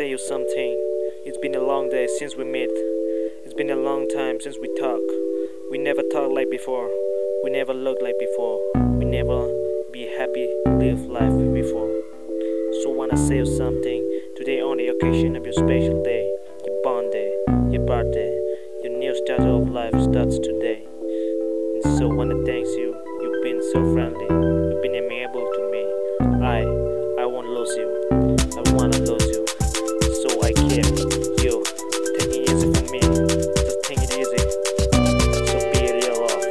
say you something. It's been a long day since we met. It's been a long time since we talk. We never talked like before. We never looked like before. We never be happy, live life before. So wanna say you something. Today on the occasion of your special day, your born day, your birthday, your new start of life starts today. And so wanna thank you. You've been so friendly. You've been amiable to me. I lose you. I wanna lose you. So I care. You take it easy for me. Just take it easy. So be real love.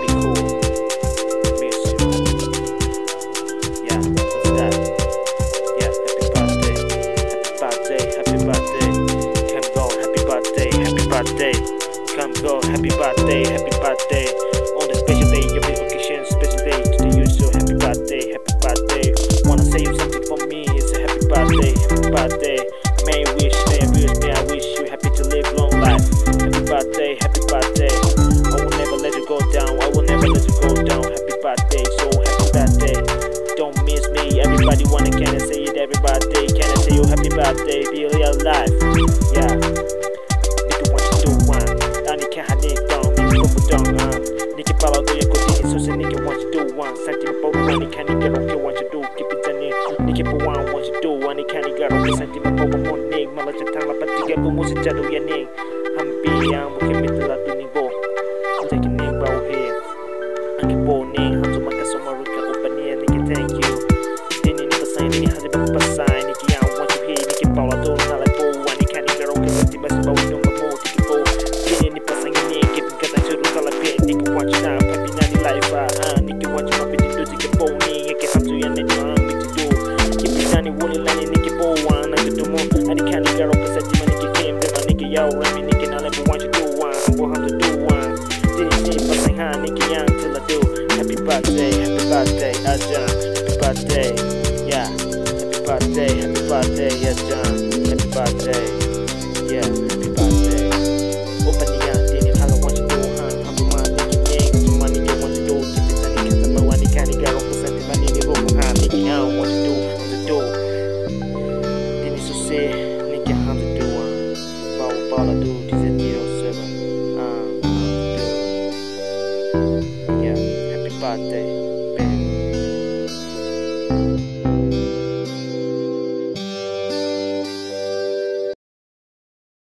Be cool. Miss you. Yeah, what's that? Yeah, happy birthday. Happy birthday. Happy birthday. Come go, happy birthday. Happy birthday. Come go, happy birthday. Happy birthday. Birthday. Happy birthday. I will never let you go down. I will never let you go down. Happy birthday. So happy birthday. Don't miss me. Everybody wanna can I say it every birthday? Can I say you happy birthday? Be real life. Yeah. Nigga want you do one. Ani can have it down. Nigga go down. Uh. Nigga follow you go did so say nigga want you do one. Sakti me power money can nigga don't want you do. Keep it done. Nigga for one want you do. One. Can nigga don't sakti me power mon nig. Mala chatang la patiga bu musi jadu ya nig. Hambi yang ki bi na ni woni la ni ni ki po wa na mo ani kan garo ke ti ma ni ki kim de ma ni ki yaw ra mi na le bo want do wa bo hamzu do wa dini ni pasay ha ni ki yang till I do happy birthday happy birthday aja. Happy birthday yeah. Happy birthday happy birthday yeah birthday.